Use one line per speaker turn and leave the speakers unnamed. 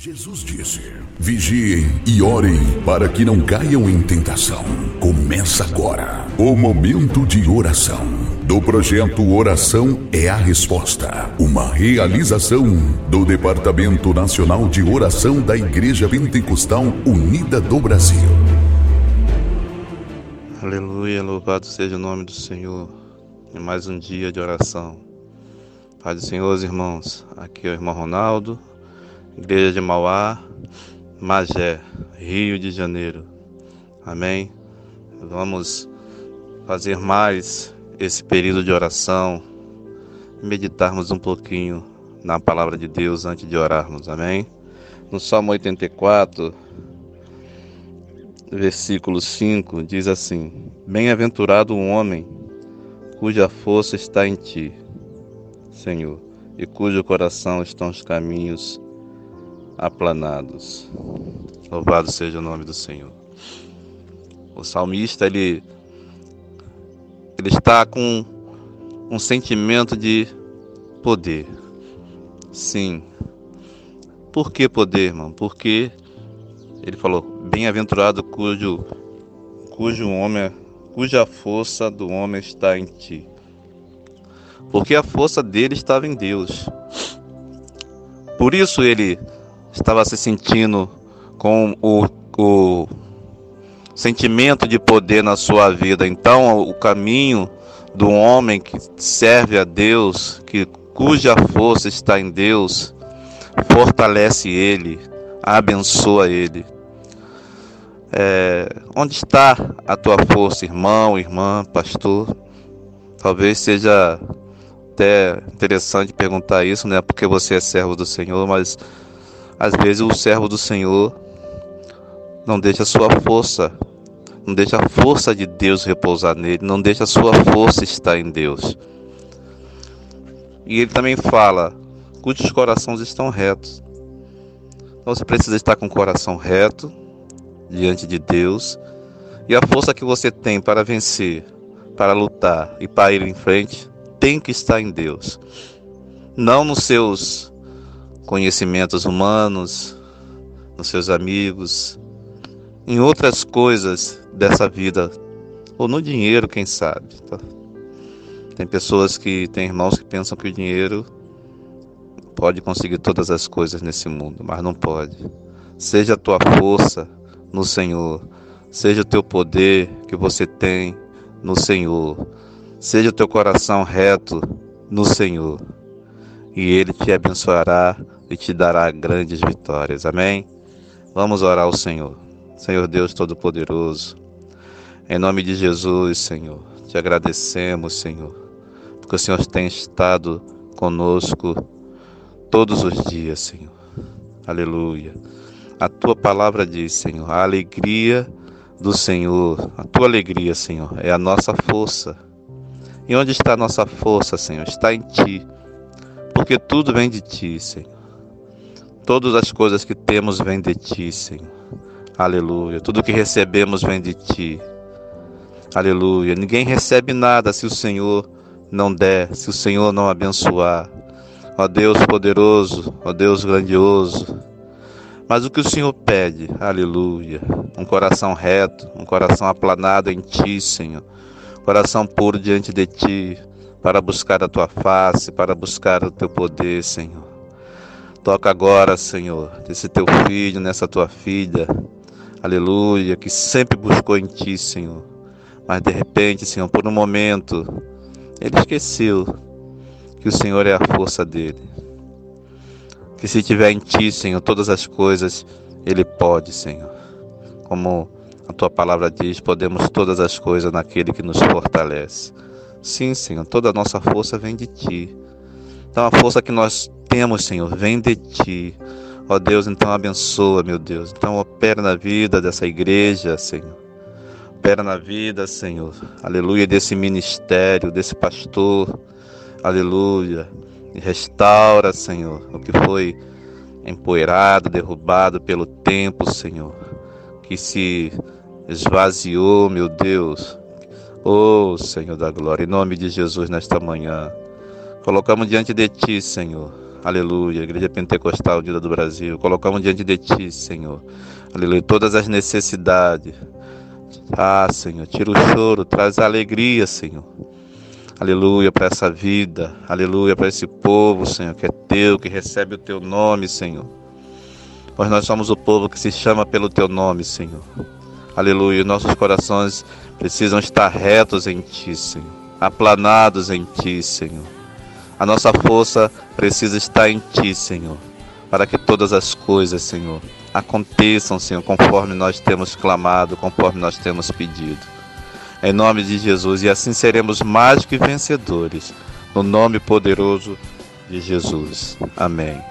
Jesus disse: Vigiem e orem para que não caiam em tentação. Começa agora o momento de oração do projeto Oração é a Resposta, uma realização do Departamento Nacional de Oração da Igreja Pentecostal Unida do Brasil.
Aleluia, louvado seja o nome do Senhor. Em mais um dia de oração. Pai do Senhor, irmãos, aqui é o irmão Ronaldo, Igreja de Mauá, Magé, Rio de Janeiro. Amém? Vamos fazer mais esse período de oração, meditarmos um pouquinho na palavra de Deus antes de orarmos. Amém? No Salmo 84, versículo 5, diz assim: Bem-aventurado o homem cuja força está em ti, Senhor, e cujo coração estão os caminhos aplanados. Louvado seja o nome do Senhor. O salmista ele ele está com um sentimento de poder. Sim. Por que poder, irmão? Porque ele falou: "Bem-aventurado cujo cujo homem, cuja força do homem está em ti." Porque a força dele estava em Deus. Por isso ele estava se sentindo com o, o sentimento de poder na sua vida. Então, o caminho do homem que serve a Deus, que cuja força está em Deus, fortalece ele, abençoa ele. É, onde está a tua força, irmão, irmã, pastor? Talvez seja até interessante perguntar isso, né? Porque você é servo do Senhor, mas às vezes o servo do Senhor não deixa a sua força, não deixa a força de Deus repousar nele, não deixa a sua força estar em Deus. E ele também fala: cujos corações estão retos. Então você precisa estar com o coração reto diante de Deus. E a força que você tem para vencer, para lutar e para ir em frente, tem que estar em Deus. Não nos seus conhecimentos humanos, nos seus amigos, em outras coisas dessa vida, ou no dinheiro, quem sabe. Tá? Tem pessoas que, tem irmãos que pensam que o dinheiro pode conseguir todas as coisas nesse mundo, mas não pode. Seja a tua força no Senhor, seja o teu poder que você tem no Senhor, seja o teu coração reto no Senhor, e Ele te abençoará e te dará grandes vitórias. Amém? Vamos orar ao Senhor. Senhor Deus Todo-Poderoso, em nome de Jesus, Senhor, te agradecemos, Senhor, porque o Senhor tem estado conosco todos os dias, Senhor. Aleluia. A tua palavra diz, Senhor, a alegria do Senhor, a tua alegria, Senhor, é a nossa força. E onde está a nossa força, Senhor? Está em ti, porque tudo vem de ti, Senhor. Todas as coisas que temos vêm de ti, Senhor. Aleluia. Tudo que recebemos vem de ti. Aleluia. Ninguém recebe nada se o Senhor não der, se o Senhor não abençoar. Ó Deus poderoso, ó Deus grandioso. Mas o que o Senhor pede, aleluia, um coração reto, um coração aplanado em Ti, Senhor, coração puro diante de Ti, para buscar a Tua face, para buscar o Teu poder, Senhor. Toca agora, Senhor, desse teu filho, nessa tua filha, aleluia, que sempre buscou em ti, Senhor. Mas de repente, Senhor, por um momento, ele esqueceu que o Senhor é a força dele. Que se tiver em ti, Senhor, todas as coisas, ele pode, Senhor. Como a tua palavra diz, podemos todas as coisas naquele que nos fortalece. Sim, Senhor, toda a nossa força vem de ti. Então a força que nós temos, Senhor, vem de ti. Ó Deus, então abençoa, meu Deus. Então opera na vida dessa igreja, Senhor. Opera na vida, Senhor. Aleluia, desse ministério, desse pastor. Aleluia. E restaura, Senhor, o que foi empoeirado, derrubado pelo tempo, Senhor. Que se esvaziou, meu Deus. Oh, Senhor da glória, em nome de Jesus nesta manhã. Colocamos diante de Ti, Senhor, aleluia, Igreja Pentecostal Unida do Brasil, colocamos diante de Ti, Senhor, aleluia, todas as necessidades. Ah, Senhor, tira o choro, traz a alegria, Senhor. Aleluia para essa vida, aleluia para esse povo, Senhor, que é teu, que recebe o teu nome, Senhor. Pois nós somos o povo que se chama pelo teu nome, Senhor. Aleluia, nossos corações precisam estar retos em ti, Senhor, aplanados em ti, Senhor. A nossa força precisa estar em ti, Senhor, para que todas as coisas, Senhor, aconteçam, Senhor, conforme nós temos clamado, conforme nós temos pedido. Em nome de Jesus, e assim seremos mais que vencedores, no nome poderoso de Jesus. Amém.